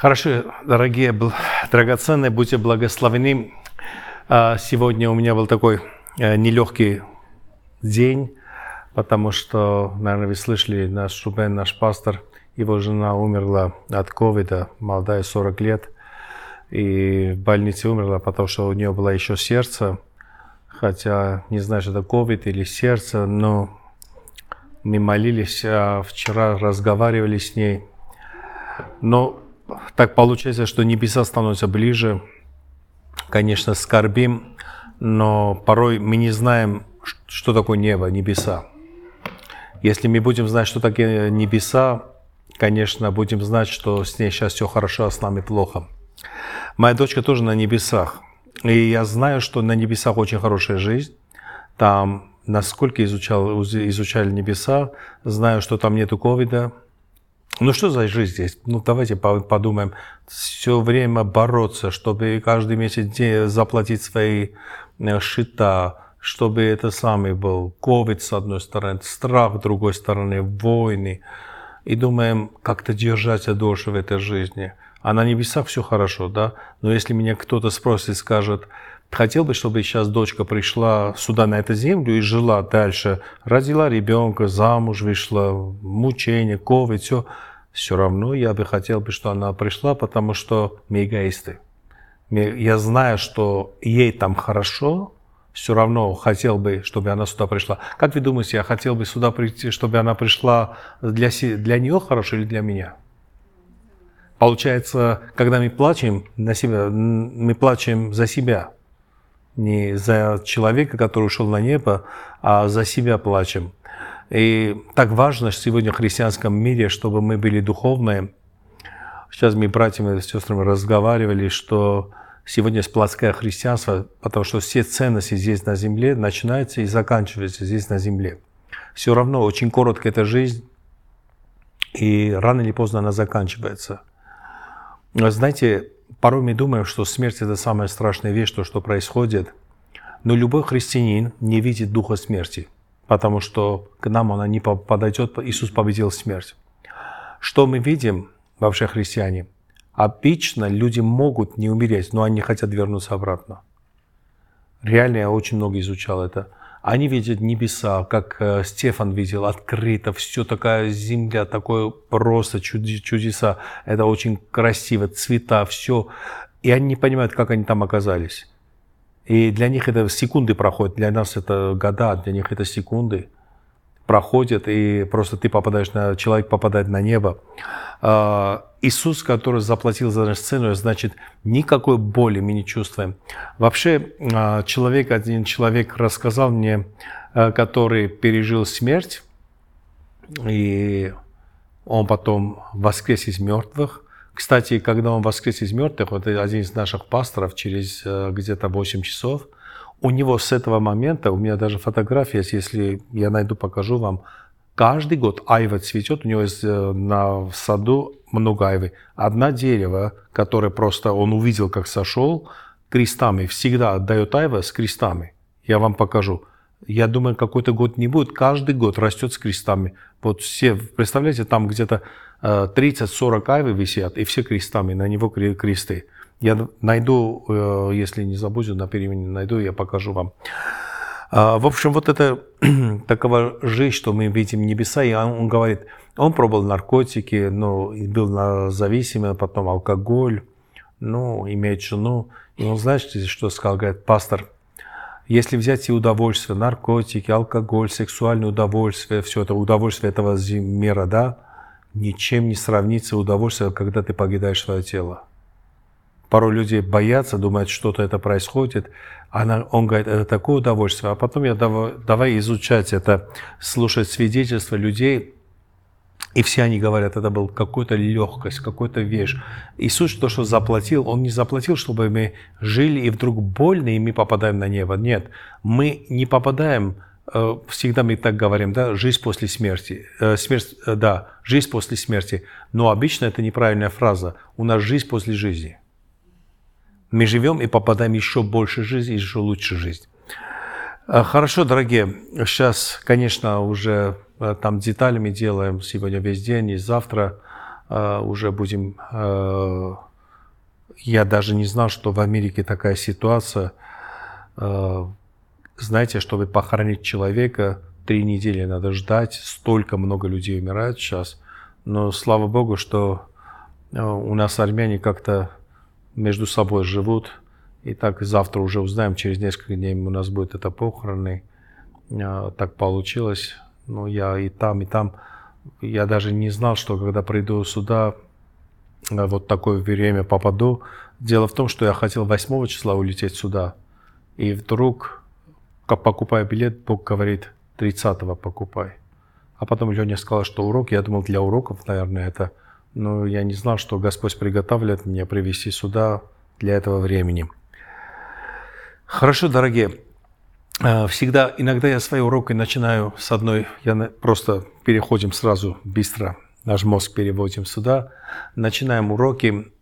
Хорошо, дорогие, драгоценные, будьте благословены. А, сегодня у меня был такой э, нелегкий день, потому что, наверное, вы слышали, наш Шубен, наш пастор, его жена умерла от ковида, молодая, 40 лет, и в больнице умерла, потому что у нее было еще сердце, хотя не знаю, что это ковид или сердце, но мы молились, а вчера разговаривали с ней, но так получается, что небеса становятся ближе. Конечно, скорбим, но порой мы не знаем, что такое небо, небеса. Если мы будем знать, что такое небеса, конечно, будем знать, что с ней сейчас все хорошо, а с нами плохо. Моя дочка тоже на небесах. И я знаю, что на небесах очень хорошая жизнь. Там, насколько изучал, изучали небеса, знаю, что там нету ковида, ну что за жизнь здесь? Ну давайте подумаем. Все время бороться, чтобы каждый месяц заплатить свои э, счета, чтобы это самый был ковид с одной стороны, страх с другой стороны, войны. И думаем, как-то держаться дольше в этой жизни. А на небесах все хорошо, да? Но если меня кто-то спросит скажет, хотел бы, чтобы сейчас дочка пришла сюда, на эту землю, и жила дальше, родила ребенка, замуж вышла, мучение, ковид, все – все равно я бы хотел, бы, чтобы она пришла, потому что мы эгоисты. Я знаю, что ей там хорошо, все равно хотел бы, чтобы она сюда пришла. Как вы думаете, я хотел бы сюда прийти, чтобы она пришла для, для нее хорошо или для меня? Получается, когда мы плачем на себя, мы плачем за себя. Не за человека, который ушел на небо, а за себя плачем. И так важно сегодня в христианском мире, чтобы мы были духовные. Сейчас мы, братьями и сестрами, разговаривали, что сегодня есть плотское христианство, потому что все ценности здесь на земле начинаются и заканчиваются здесь на земле. Все равно очень короткая эта жизнь, и рано или поздно она заканчивается. Знаете, порой мы думаем, что смерть – это самая страшная вещь, то, что происходит. Но любой христианин не видит духа смерти – потому что к нам она не подойдет, Иисус победил смерть. Что мы видим вообще христиане? Обычно люди могут не умереть, но они хотят вернуться обратно. Реально я очень много изучал это. Они видят небеса, как э, Стефан видел, открыто, все такая земля, такое просто чудеса. Это очень красиво, цвета, все. И они не понимают, как они там оказались. И для них это секунды проходят, для нас это года, для них это секунды проходят, и просто ты попадаешь на, человек попадает на небо. А, Иисус, который заплатил за нашу цену, значит, никакой боли мы не чувствуем. Вообще, а, человек, один человек рассказал мне, а, который пережил смерть, и он потом воскрес из мертвых, кстати, когда он воскрес из мертвых, вот один из наших пасторов через где-то 8 часов, у него с этого момента, у меня даже фотография если я найду, покажу вам, каждый год айва цветет, у него есть э, на саду много айвы. Одна дерево, которое просто он увидел, как сошел, крестами, всегда отдает айва с крестами. Я вам покажу. Я думаю, какой-то год не будет, каждый год растет с крестами. Вот все, представляете, там где-то 30-40 э, айвы висят, и все крестами, на него кресты. Я найду, э, если не забуду, на перемене найду, я покажу вам. А, в общем, вот это такова жизнь, что мы видим небеса, и он, он говорит, он пробовал наркотики, ну, был на зависимый, потом алкоголь, ну, имеет жену. И он, знаете, что сказал? Говорит, пастор, если взять все удовольствия, наркотики, алкоголь, сексуальное удовольствие, все это удовольствие этого мира, да, ничем не сравнится удовольствие, когда ты покидаешь свое тело. Порой люди боятся, думают, что-то это происходит. Она, он говорит, это такое удовольствие. А потом я давай, давай изучать это, слушать свидетельства людей. И все они говорят, это был какой-то легкость, какой-то вещь. Иисус то, что заплатил, Он не заплатил, чтобы мы жили и вдруг больно, и мы попадаем на небо. Нет, мы не попадаем Э, всегда мы так говорим, да, жизнь после смерти. Э, смерть, э, да, жизнь после смерти. Но обычно это неправильная фраза. У нас жизнь после жизни. Мы живем и попадаем еще больше жизни, еще лучше жизнь. Хорошо, дорогие, сейчас, конечно, уже там деталями делаем сегодня весь день и завтра. э, уже будем... Э, я даже не знал, что в Америке такая ситуация. Э, знаете, чтобы похоронить человека, три недели надо ждать. Столько много людей умирает сейчас. Но слава Богу, что э, у нас армяне как-то между собой живут. И так завтра уже узнаем, через несколько дней у нас будет это похороны. Э, так получилось. Но я и там, и там. Я даже не знал, что когда приду сюда, э, вот такое время попаду. Дело в том, что я хотел 8 числа улететь сюда. И вдруг, покупая билет, Бог говорит, 30-го покупай. А потом Леня сказал, что урок, я думал, для уроков, наверное, это... Но я не знал, что Господь приготовляет меня привести сюда для этого времени. Хорошо, дорогие. Э, всегда, иногда я свои уроки начинаю с одной, я просто переходим сразу быстро, наш мозг переводим сюда, начинаем уроки,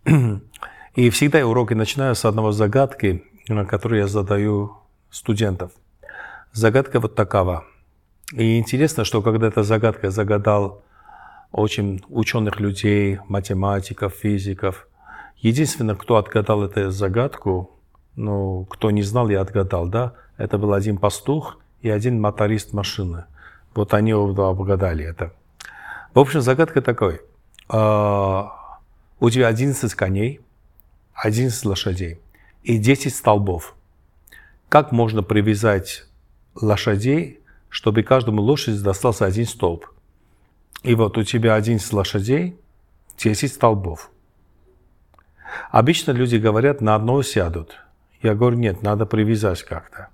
и всегда я уроки начинаю с одного загадки, которую я задаю студентов. Загадка вот такова. И интересно, что когда эта загадка загадал очень ученых людей, математиков, физиков, единственное, кто отгадал эту загадку, ну, кто не знал, я отгадал, да, это был один пастух и один моторист машины. Вот они оба обгадали это. В общем, загадка такой. А, у тебя 11 коней, 11 лошадей и 10 столбов. Как можно привязать лошадей, чтобы каждому лошади достался один столб? И вот у тебя 11 лошадей, 10 столбов. Обычно люди говорят, на одного сядут. Я говорю, нет, надо привязать как-то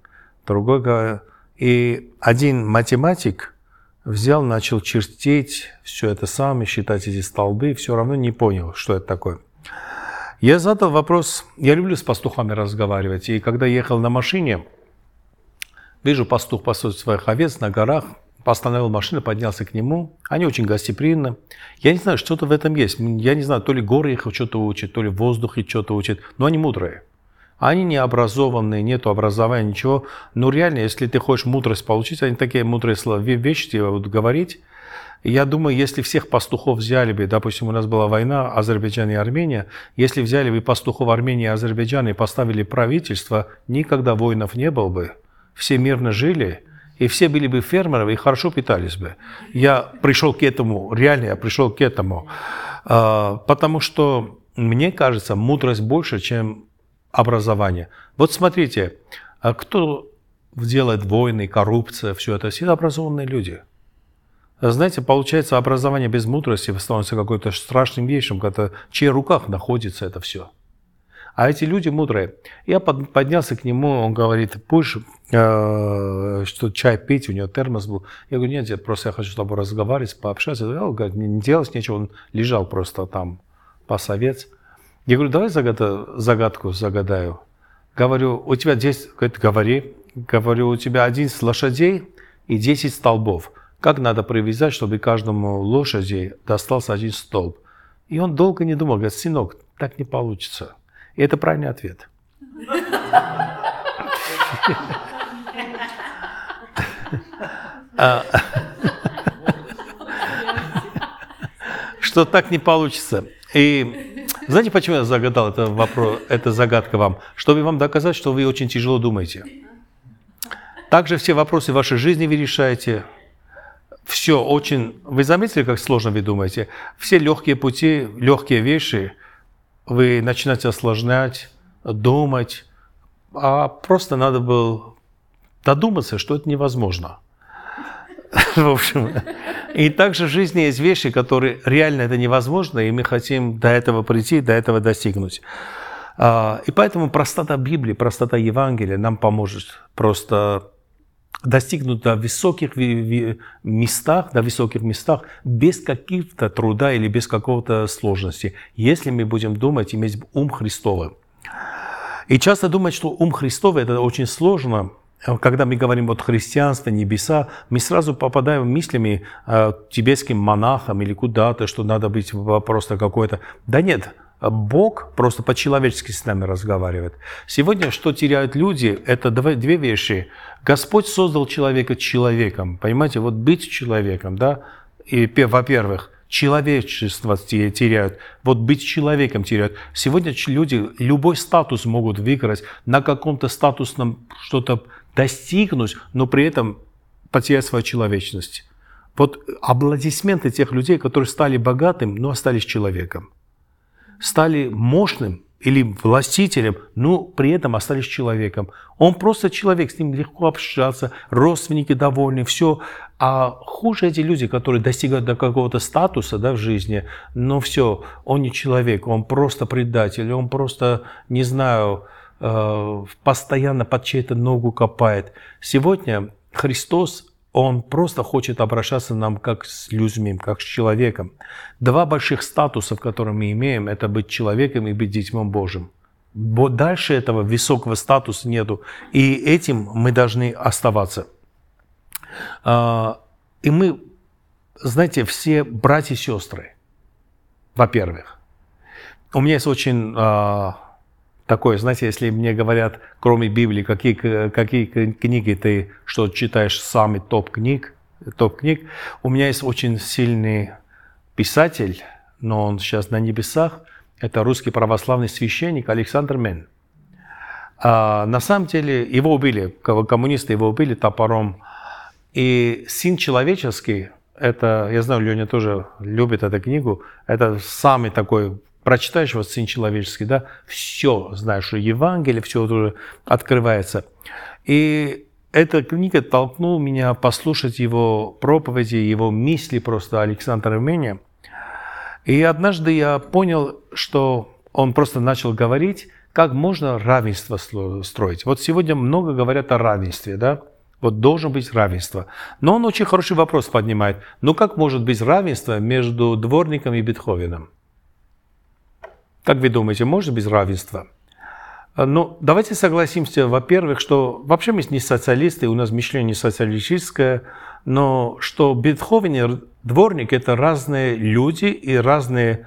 другой И один математик взял, начал чертить все это сам, считать эти столбы, все равно не понял, что это такое. Я задал вопрос, я люблю с пастухами разговаривать, и когда ехал на машине, вижу, пастух пасет своих овец на горах, остановил машину, поднялся к нему. Они очень гостеприимны. Я не знаю, что-то в этом есть. Я не знаю, то ли горы их что-то учат, то ли воздух их что-то учат, но они мудрые. Они не образованные, нету образования, ничего. Но реально, если ты хочешь мудрость получить, они такие мудрые слова, вещи тебе будут говорить. Я думаю, если всех пастухов взяли бы, допустим, у нас была война Азербайджан и Армения, если взяли бы пастухов Армении и Азербайджана и поставили правительство, никогда воинов не было бы. Все мирно жили, и все были бы фермеры и хорошо питались бы. Я пришел к этому, реально я пришел к этому, а, потому что мне кажется, мудрость больше, чем образования. Вот смотрите, а кто делает войны, коррупция, все это, все образованные люди. Знаете, получается, образование без мудрости становится какой-то страшным вещью, когда в чьих руках находится это все. А эти люди мудрые. Я поднялся к нему, он говорит, будешь э, что чай пить, у него термос был. Я говорю, нет, дед, просто я хочу с тобой разговаривать, пообщаться. Он говорит, не делать нечего, он лежал просто там, посовец. Я говорю, давай загада, загадку загадаю. Говорю, у тебя 10, говорит, говори. Говорю, у тебя 11 лошадей и 10 столбов. Как надо привязать, чтобы каждому лошади достался один столб? И он долго не думал, говорит, сынок, так не получится. И это правильный ответ. А, что так не получится. И знаете, почему я загадал это вопрос, это загадка вам? Чтобы вам доказать, что вы очень тяжело думаете. Также все вопросы вашей жизни вы решаете. Все очень... Вы заметили, как сложно вы думаете? Все легкие пути, легкие вещи вы начинаете осложнять, думать. А просто надо было додуматься, что это невозможно. В общем, и также в жизни есть вещи, которые реально это невозможно, и мы хотим до этого прийти, до этого достигнуть. А, и поэтому простота Библии, простота Евангелия нам поможет просто достигнуть до высоких местах, до высоких местах без каких-то труда или без какого-то сложности, если мы будем думать, иметь ум Христовый. И часто думать, что ум Христовый – это очень сложно – когда мы говорим вот христианство, небеса, мы сразу попадаем мыслями э, тибетским монахам или куда-то, что надо быть просто какой-то. Да нет, Бог просто по-человечески с нами разговаривает. Сегодня что теряют люди, это две вещи. Господь создал человека человеком, понимаете, вот быть человеком, да, и, во-первых, человечество теряют, вот быть человеком теряют. Сегодня люди любой статус могут выиграть, на каком-то статусном что-то достигнуть, но при этом потерять свою человечность. Вот аплодисменты тех людей, которые стали богатым, но остались человеком. Стали мощным, или властителем, но при этом остались человеком. Он просто человек, с ним легко общаться, родственники довольны, все. А хуже эти люди, которые достигают до какого-то статуса да, в жизни, но все, он не человек, он просто предатель, он просто, не знаю, э, постоянно под чьей-то ногу копает. Сегодня Христос он просто хочет обращаться нам как с людьми, как с человеком. Два больших статуса, которые мы имеем, это быть человеком и быть детьмом Божьим. Дальше этого высокого статуса нету. И этим мы должны оставаться. А, и мы, знаете, все братья и сестры, во-первых. У меня есть очень а, такое, знаете, если мне говорят, кроме Библии, какие, какие книги ты что читаешь, самый топ книг, топ книг, у меня есть очень сильный писатель, но он сейчас на небесах, это русский православный священник Александр Мен. А, на самом деле его убили, коммунисты его убили топором. И «Сын человеческий», это, я знаю, Леня тоже любит эту книгу, это самый такой прочитаешь вот Сын Человеческий, да, все знаешь, что Евангелие, все уже открывается. И эта книга толкнула меня послушать его проповеди, его мысли просто Александра Меня. И однажды я понял, что он просто начал говорить, как можно равенство строить. Вот сегодня много говорят о равенстве, да? Вот должен быть равенство. Но он очень хороший вопрос поднимает. Ну как может быть равенство между дворником и Бетховеном? Как вы думаете, может быть равенство? Ну, давайте согласимся, во-первых, что вообще мы не социалисты, у нас мышление социалистическое, но что Бетховен и дворник – это разные люди и разные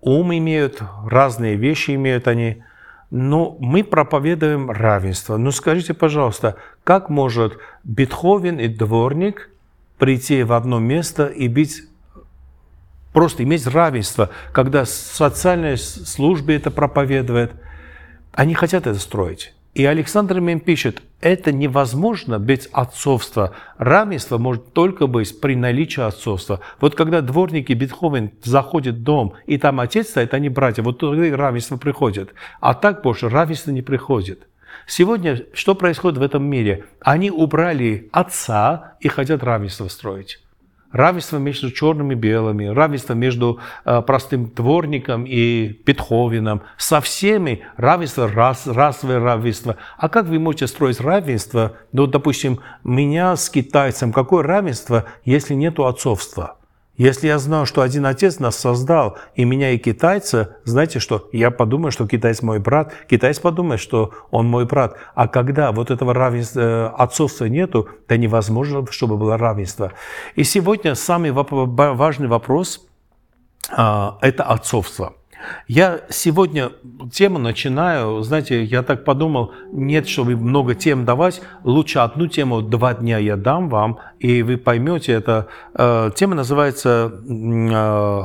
ум имеют, разные вещи имеют они. Но мы проповедуем равенство. Ну скажите, пожалуйста, как может Бетховен и дворник прийти в одно место и быть просто иметь равенство, когда социальная служба это проповедует. Они хотят это строить. И Александр Мем пишет, это невозможно без отцовства. Равенство может только быть при наличии отцовства. Вот когда дворники Бетховен заходят в дом, и там отец стоит, они братья, вот тогда равенство приходит. А так больше равенство не приходит. Сегодня что происходит в этом мире? Они убрали отца и хотят равенство строить равенство между черными и белыми, равенство между э, простым дворником и Петховеном, со всеми равенство, рас, расовое равенство. А как вы можете строить равенство, ну, допустим, меня с китайцем, какое равенство, если нет отцовства? Если я знаю, что один отец нас создал, и меня, и китайца, знаете что, я подумаю, что китайец мой брат, китайец подумает, что он мой брат. А когда вот этого равенства, э, отцовства нету, то невозможно, чтобы было равенство. И сегодня самый важный вопрос а, – это отцовство. Я сегодня тему начинаю, знаете, я так подумал, нет, чтобы много тем давать, лучше одну тему два дня я дам вам, и вы поймете это. Э, тема называется э,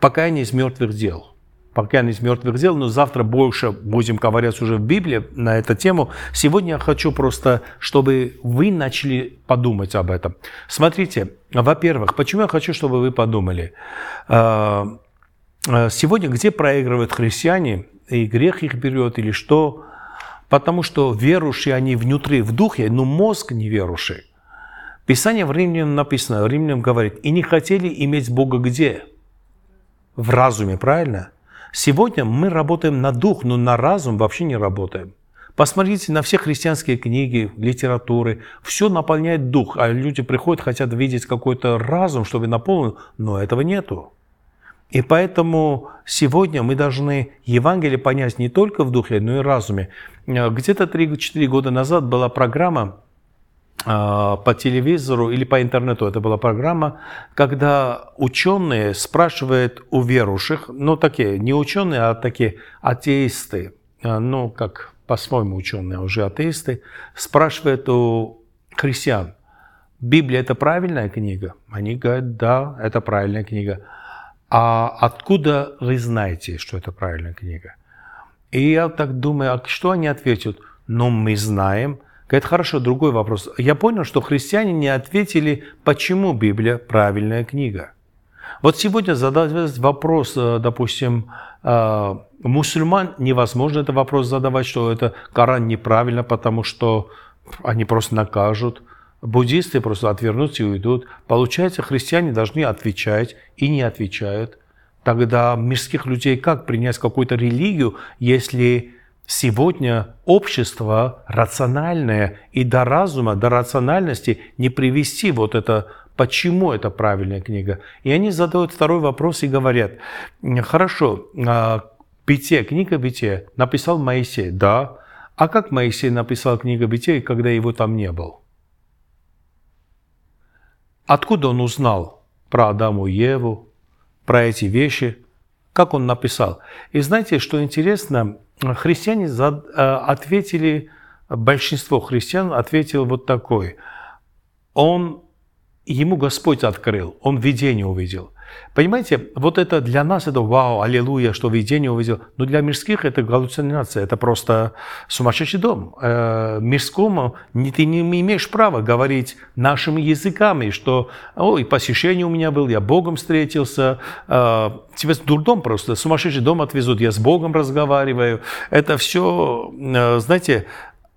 «Покаяние из мертвых дел». Покаяние из мертвых дел, но завтра больше будем говорить уже в Библии на эту тему. Сегодня я хочу просто, чтобы вы начали подумать об этом. Смотрите, во-первых, почему я хочу, чтобы вы подумали? Э, сегодня где проигрывают христиане, и грех их берет, или что? Потому что верующие они внутри, в духе, но мозг неверующий. Писание в Римлянам написано, Римлянам говорит, и не хотели иметь Бога где? В разуме, правильно? Сегодня мы работаем на дух, но на разум вообще не работаем. Посмотрите на все христианские книги, литературы. Все наполняет дух, а люди приходят, хотят видеть какой-то разум, чтобы наполнил, но этого нету. И поэтому сегодня мы должны Евангелие понять не только в духе, но и разуме. Э, где-то 3-4 года назад была программа э, по телевизору или по интернету, это была программа, когда ученые спрашивают у верующих, ну такие, не ученые, а такие атеисты, э, ну как по-своему ученые, а уже атеисты, спрашивают у христиан, Библия – это правильная книга? Они говорят, да, это правильная книга. А откуда вы знаете, что это правильная книга? И я так думаю, а что они ответят? Ну, мы знаем. Говорит, хорошо, другой вопрос. Я понял, что христиане не ответили, почему Библия правильная книга. Вот сегодня задать вопрос, э, допустим, э, мусульман, невозможно этот вопрос задавать, что это Коран неправильно, потому что они просто накажут. Буддисты просто отвернутся и уйдут. Получается, христиане должны отвечать и не отвечают. Тогда мирских людей как принять какую-то религию, если сегодня общество рациональное и до разума, до рациональности не привести вот это почему это правильная книга. И они задают второй вопрос и говорят, хорошо, а, Бытие, книга Бытия написал Моисей, да. А как Моисей написал книгу Бытия, когда его там не был? Откуда он узнал про Адаму и Еву, про эти вещи? Как он написал? И знаете, что интересно, христиане э, ответили, большинство христиан ответил вот такой. Он, ему Господь открыл, он видение увидел. Понимаете, вот это для нас это вау, аллилуйя, что видение увидел. Но для мирских это галлюцинация, это просто сумасшедший дом. Э, мирскому ты не имеешь права говорить нашими языками, что ой, посещение у меня было, я Богом встретился. Э, дурдом просто, сумасшедший дом отвезут, я с Богом разговариваю. Это все, э, знаете,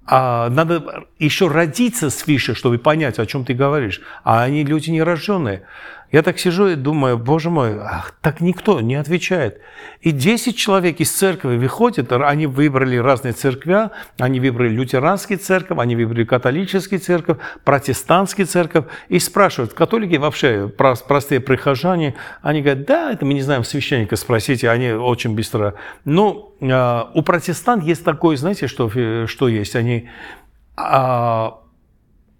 а надо еще родиться свыше, чтобы понять, о чем ты говоришь. А они люди нерожденные. Я так сижу и думаю, боже мой, ах, так никто не отвечает. И 10 человек из церкви выходят, они выбрали разные церкви, они выбрали лютеранский церковь, они выбрали католический церковь, протестантский церковь, и спрашивают, католики вообще, простые прихожане, они говорят, да, это мы не знаем, священника спросите, они очень быстро. Ну, а, у протестант есть такое, знаете, что, что есть, они, а,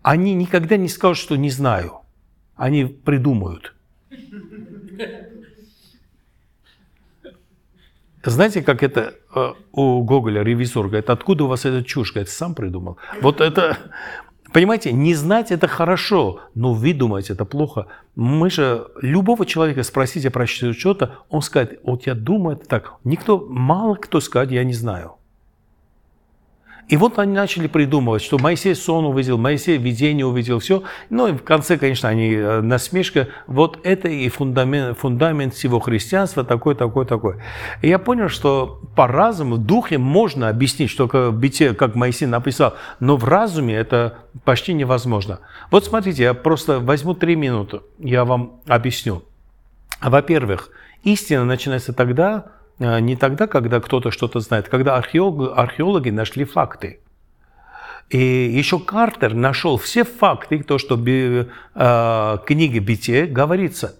они никогда не скажут, что не знаю они придумают. Знаете, как это э, у Гоголя ревизор говорит, откуда у вас эта чушь? Говорит, сам придумал. Вот это, понимаете, не знать это хорошо, но выдумать это плохо. Мы же любого человека спросите про что-то, он скажет, вот я думаю это так. Никто, мало кто скажет, я не знаю. И вот они начали придумывать, что Моисей сон увидел, Моисей видение увидел, все. Ну и в конце, конечно, они э, насмешка. Вот это и фундамент, фундамент всего христианства, такой, такой, такой. И я понял, что по разуму, в духе можно объяснить, что в бите, как Моисей написал, но в разуме это почти невозможно. Вот смотрите, я просто возьму три минуты, я вам объясню. Во-первых, истина начинается тогда, не тогда, когда кто-то что-то знает, когда археологи, археологи нашли факты. И еще Картер нашел все факты, то, что в э, книге Битие говорится.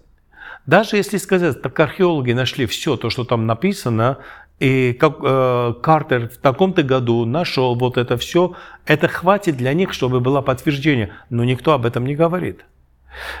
Даже если сказать, так археологи нашли все то, что там написано, и как, э, Картер в таком-то году нашел вот это все, это хватит для них, чтобы было подтверждение. Но никто об этом не говорит.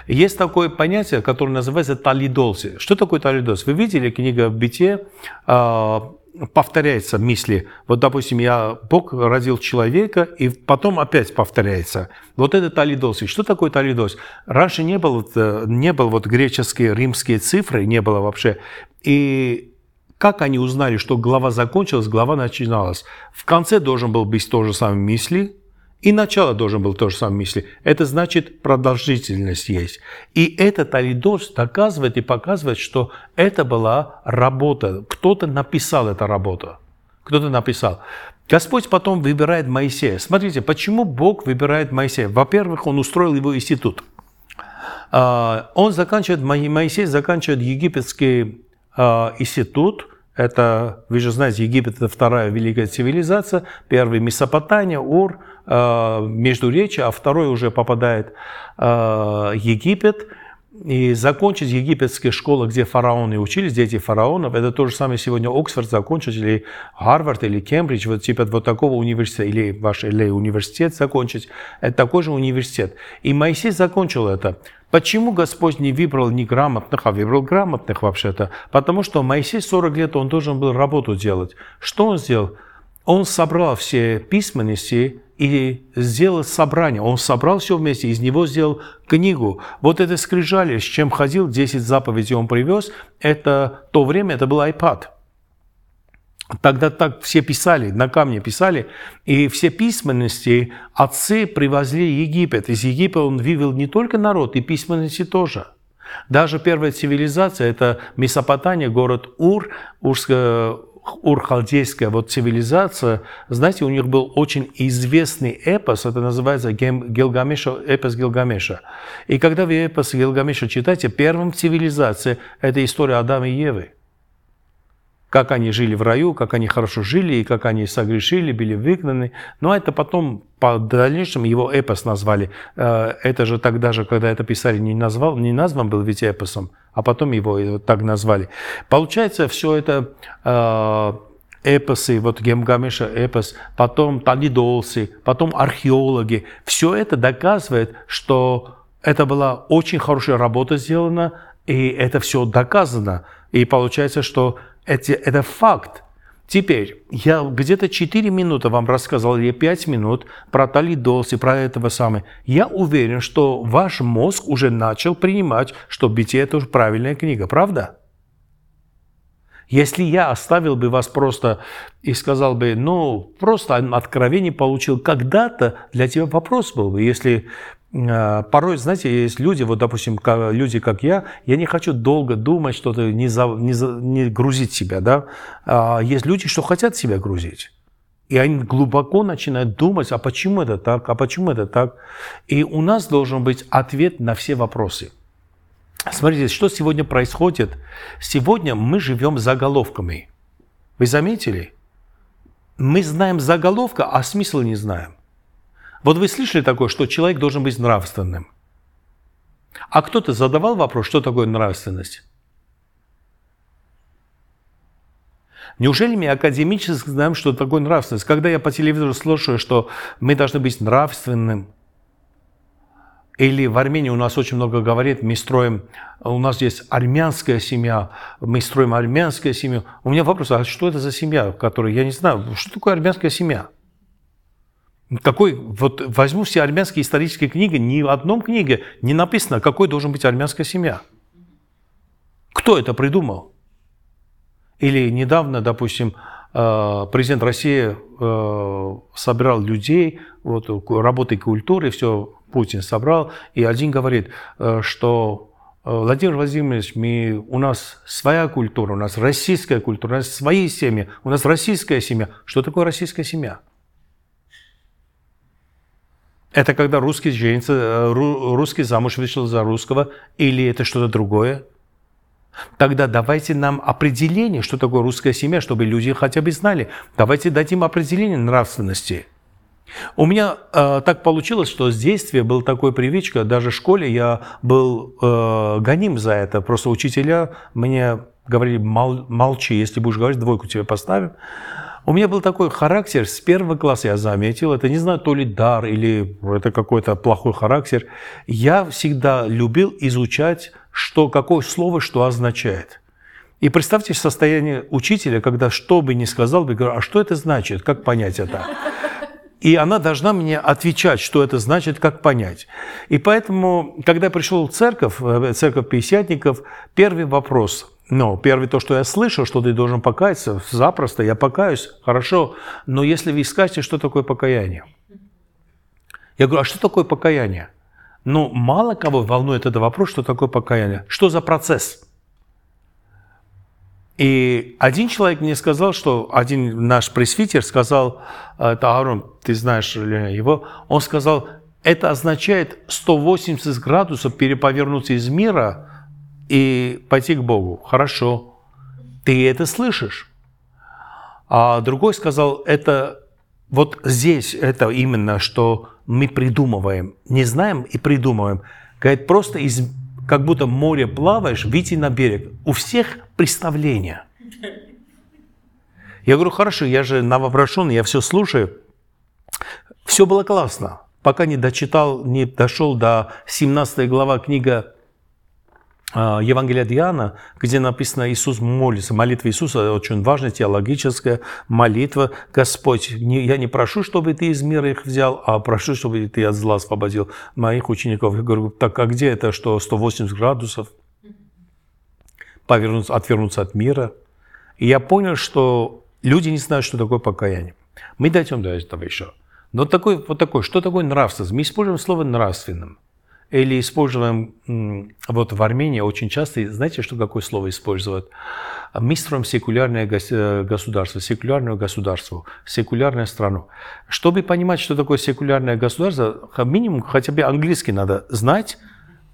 Есть такое понятие, которое называется талидолси. Что такое талидолси? Вы видели книга «Бытие», а, повторяется мысли. Вот, допустим, я, Бог родил человека, и потом опять повторяется. Вот это талидос. И что такое талидос? Раньше не было, э, не было вот греческие, римские цифры, не было вообще. И как они узнали, что глава закончилась, глава начиналась? В конце должен был быть то же самое мысли, и начало должен был то же самое мысли. Это значит продолжительность есть. И этот алидос доказывает и показывает, что это была работа. Кто-то написал эту работу. Кто-то написал. Господь потом выбирает Моисея. Смотрите, почему Бог выбирает Моисея? Во-первых, Он устроил его институт. А, он заканчивает, Моисей заканчивает египетский а, институт – это, вы же знаете, Египет – это вторая великая цивилизация. Первый – Месопотамия, Ур, Междуречие, а второй уже попадает э, Египет. И закончить египетские школы, где фараоны учились, дети фараонов, это то же самое сегодня Оксфорд закончить, или Гарвард, или Кембридж, вот типа вот такого университета, или ваш или университет закончить, это такой же университет. И Моисей закончил это. Почему Господь не выбрал неграмотных, а выбрал грамотных вообще-то? Потому что Моисей 40 лет, он должен был работу делать. Что он сделал? Он собрал все письменности и сделал собрание. Он собрал все вместе, из него сделал книгу. Вот это скрижали, с чем ходил, 10 заповедей он привез, это то время, это был iPad. Тогда так все писали, на камне писали, и все письменности отцы привозли в Египет. Из Египта он вывел не только народ, и письменности тоже. Даже первая цивилизация – это Месопотамия, город Ур, Урская, Ур-Халдейская вот цивилизация, знаете, у них был очень известный эпос, это называется Гилгамеша, эпос Гилгамеша. И когда вы эпос Гилгамеша читаете, первым цивилизация – это история Адама и Евы как они жили в раю, как они хорошо жили, и как они согрешили, были выгнаны. Но это потом, по дальнейшему, его эпос назвали. Э, это же тогда же, когда это писали, не, назвал, не назван был ведь эпосом, а потом его так назвали. Получается, все это э, эпосы, вот Гемгамеша эпос, потом Талидолсы, потом археологи. Все это доказывает, что это была очень хорошая работа сделана, и это все доказано. И получается, что это, это факт. Теперь, я где-то 4 минуты вам рассказал, или 5 минут про Талидос и про этого самого. Я уверен, что ваш мозг уже начал принимать, что «Битие» – это уже правильная книга, правда? Если я оставил бы вас просто и сказал бы, ну, просто откровение получил когда-то, для тебя вопрос был бы. Если порой, знаете, есть люди, вот, допустим, люди, как я, я не хочу долго думать, что-то не, за, не, за, не грузить себя, да. А есть люди, что хотят себя грузить. И они глубоко начинают думать, а почему это так, а почему это так. И у нас должен быть ответ на все вопросы. Смотрите, что сегодня происходит. Сегодня мы живем заголовками. Вы заметили? Мы знаем заголовка, а смысл не знаем. Вот вы слышали такое, что человек должен быть нравственным? А кто-то задавал вопрос, что такое нравственность? Неужели мы академически знаем, что такое нравственность? Когда я по телевизору слушаю, что мы должны быть нравственным, или в Армении у нас очень много говорит, мы строим, у нас есть армянская семья, мы строим армянскую семью. У меня вопрос, а что это за семья, которую я не знаю, что такое армянская семья? Какой, вот возьму все армянские исторические книги, ни в одном книге не написано, какой должен быть армянская семья. Кто это придумал? Или недавно, допустим, э, президент России э, собирал людей, вот, работы культуры, все Путин собрал, и один говорит, э, что Владимир Владимирович, мы, у нас своя культура, у нас российская культура, у нас свои семьи, у нас российская семья. Что такое российская семья? Это когда русский женится, э, русский замуж вышел за русского, или это что-то другое? Тогда давайте нам определение, что такое русская семья, чтобы люди хотя бы знали. Давайте дадим определение нравственности. У меня э, так получилось, что с детства был такой привычка, даже в школе я был э, гоним за это. Просто учителя мне говорили, Мол, молчи, если будешь говорить, двойку тебе поставим. У меня был такой характер, с первого класса я заметил, это не знаю, то ли дар или это какой-то плохой характер. Я всегда любил изучать, что, какое слово что означает. И представьте состояние учителя, когда что бы ни сказал, бы говорю, а что это значит, как понять это? И она должна мне отвечать, что это значит, как понять. И поэтому, когда я пришел в церковь, в церковь пятидесятников, первый вопрос – но первое то, что я слышал, что ты должен покаяться, запросто, я покаюсь, хорошо. Но если вы скажете, что такое покаяние? Я говорю, а что такое покаяние? Ну, мало кого волнует этот вопрос, что такое покаяние. Что за процесс? И один человек мне сказал, что один наш пресвитер сказал, это Аарон, ты знаешь его, он сказал, это означает 180 градусов переповернуться из мира и пойти к Богу. Хорошо, ты это слышишь. А другой сказал, это вот здесь это именно, что мы придумываем, не знаем и придумываем. Говорит, просто из, как будто море плаваешь, выйти на берег. У всех представления. Я говорю, хорошо, я же новобращенный, я все слушаю. Все было классно, пока не дочитал, не дошел до 17 глава книга а, Евангелие от Иоанна, где написано «Иисус молится». Молитва Иисуса очень важная, теологическая молитва. «Господь, я не прошу, чтобы Ты из мира их взял, а прошу, чтобы Ты от зла освободил моих учеников». Я говорю, так а где это, что 180 градусов? Повернуться, отвернуться от мира. И я понял, что люди не знают, что такое покаяние. Мы дойдем до этого еще. Но такой, вот такой, что такое нравственность? Мы используем слово «нравственным» или используем, вот в Армении очень часто, знаете, что какое слово используют? Мы строим секулярное э, государство, секулярное государство, секулярную страну. Чтобы понимать, что такое секулярное государство, минимум хотя бы английский надо знать,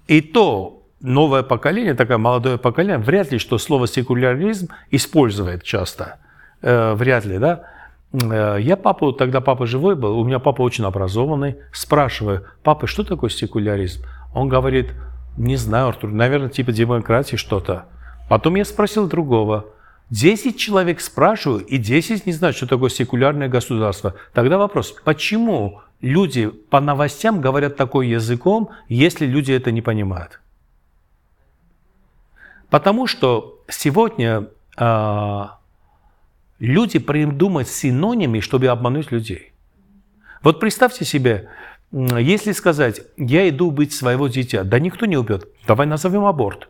и то новое поколение, такое молодое поколение, вряд ли что слово секуляризм использует часто. Э, вряд ли, да? Э, я папу, тогда папа живой был, у меня папа очень образованный, спрашиваю, папа, что такое секуляризм? Он говорит, не знаю, Артур, наверное, типа демократии что-то. Потом я спросил другого. Десять человек спрашиваю, и десять не знают, что такое секулярное государство. Тогда вопрос, почему люди по новостям говорят такой языком, если люди это не понимают? Потому что сегодня а, люди придумать синонимы, чтобы обмануть людей. Вот представьте себе, если сказать, я иду убить своего дитя, да никто не убьет, давай назовем аборт.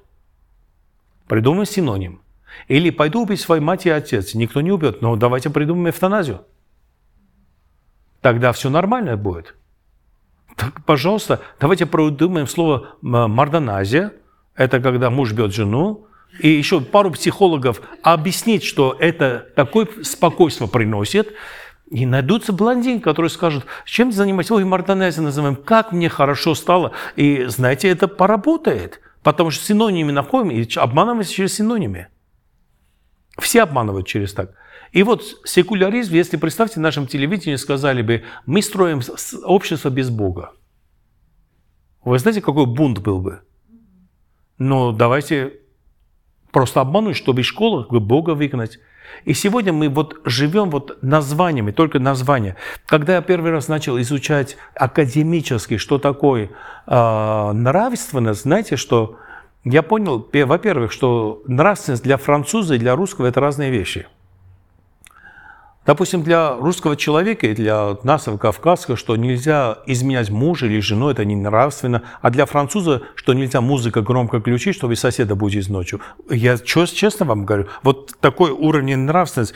Придумаем синоним. Или пойду убить свою мать и отец, никто не убьет, но давайте придумаем эвтаназию. Тогда все нормально будет. Так, пожалуйста, давайте придумаем слово мордоназия. Это когда муж бьет жену, и еще пару психологов объяснить, что это такое спокойство приносит, и найдутся блондин, который скажет, чем ты занимаешься? Ой, мартанези называем, как мне хорошо стало. И знаете, это поработает, потому что синонимы находим и обманываемся через синонимы. Все обманывают через так. И вот секуляризм, если представьте, нашем телевидении сказали бы, мы строим общество без Бога. Вы знаете, какой бунт был бы? Но давайте просто обмануть, чтобы из школы Бога выгнать. И сегодня мы вот живем вот названиями, только названия. Когда я первый раз начал изучать академически, что такое э, нравственность, знаете, что я понял, во-первых, что нравственность для француза и для русского – это разные вещи – Допустим, для русского человека и для нас, кавказского, что нельзя изменять мужа или жену, это не нравственно. А для француза, что нельзя музыка громко включить, чтобы соседа будить ночью. Я честно вам говорю, вот такой уровень нравственности.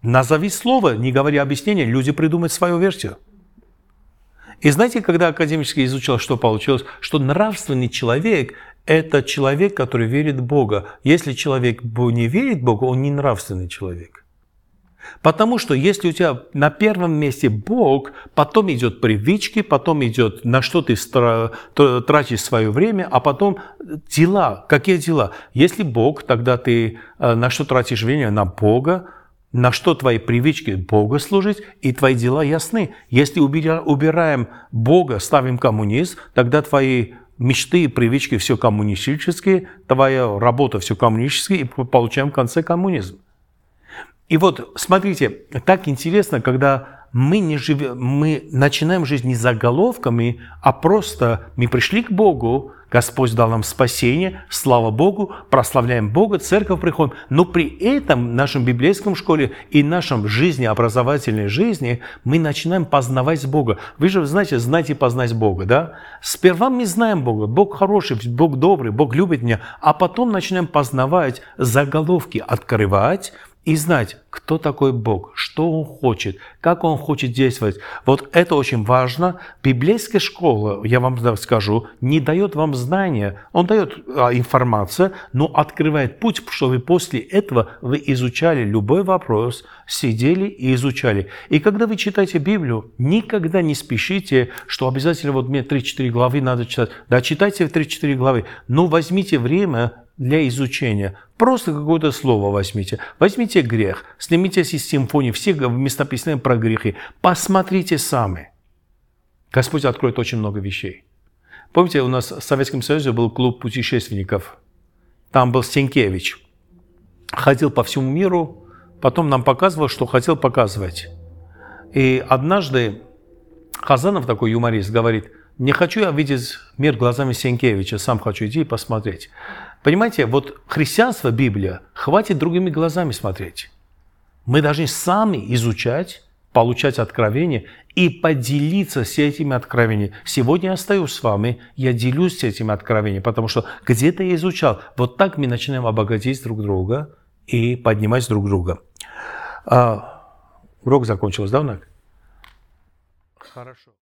Назови слово, не говори объяснение, люди придумают свою версию. И знаете, когда академически изучал, что получилось? Что нравственный человек – это человек, который верит в Бога. Если человек не верит в Бога, он не нравственный человек. Потому что если у тебя на первом месте Бог, потом идет привычки, потом идет на что ты тратишь свое время, а потом дела. Какие дела? Если Бог, тогда ты э, на что тратишь время? На Бога. На что твои привычки? Бога служить, и твои дела ясны. Если убираем Бога, ставим коммунизм, тогда твои мечты и привычки все коммунистические, твоя работа все коммунистическая, и получаем в конце коммунизм. И вот, смотрите, так интересно, когда мы, не живем, мы начинаем жизнь не заголовками, а просто мы пришли к Богу, Господь дал нам спасение, слава Богу, прославляем Бога, церковь приходим. Но при этом в нашем библейском школе и в нашем жизни, образовательной жизни, мы начинаем познавать Бога. Вы же знаете, знаете познать Бога, да? Сперва мы знаем Бога, Бог хороший, Бог добрый, Бог любит меня, а потом начинаем познавать заголовки, открывать, и знать, кто такой Бог, что Он хочет, как Он хочет действовать. Вот это очень важно. Библейская школа, я вам скажу, не дает вам знания, он дает а, информацию, но открывает путь, чтобы после этого вы изучали любой вопрос, сидели и изучали. И когда вы читаете Библию, никогда не спешите, что обязательно вот мне 3-4 главы надо читать. Да, читайте 3-4 главы, но возьмите время для изучения. Просто какое-то слово возьмите. Возьмите грех, снимите с симфонии все местописания про грехи. Посмотрите сами. Господь откроет очень много вещей. Помните, у нас в Советском Союзе был клуб путешественников. Там был Сенкевич. Ходил по всему миру, потом нам показывал, что хотел показывать. И однажды Хазанов, такой юморист, говорит, не хочу я видеть мир глазами Сенкевича, сам хочу идти и посмотреть. Понимаете, вот христианство, Библия, хватит другими глазами смотреть. Мы должны сами изучать, получать откровения и поделиться с этими откровениями. Сегодня я остаюсь с вами, я делюсь с этими откровениями, потому что где-то я изучал. Вот так мы начинаем обогатить друг друга и поднимать друг друга. А, урок закончился, да, Нак? Хорошо.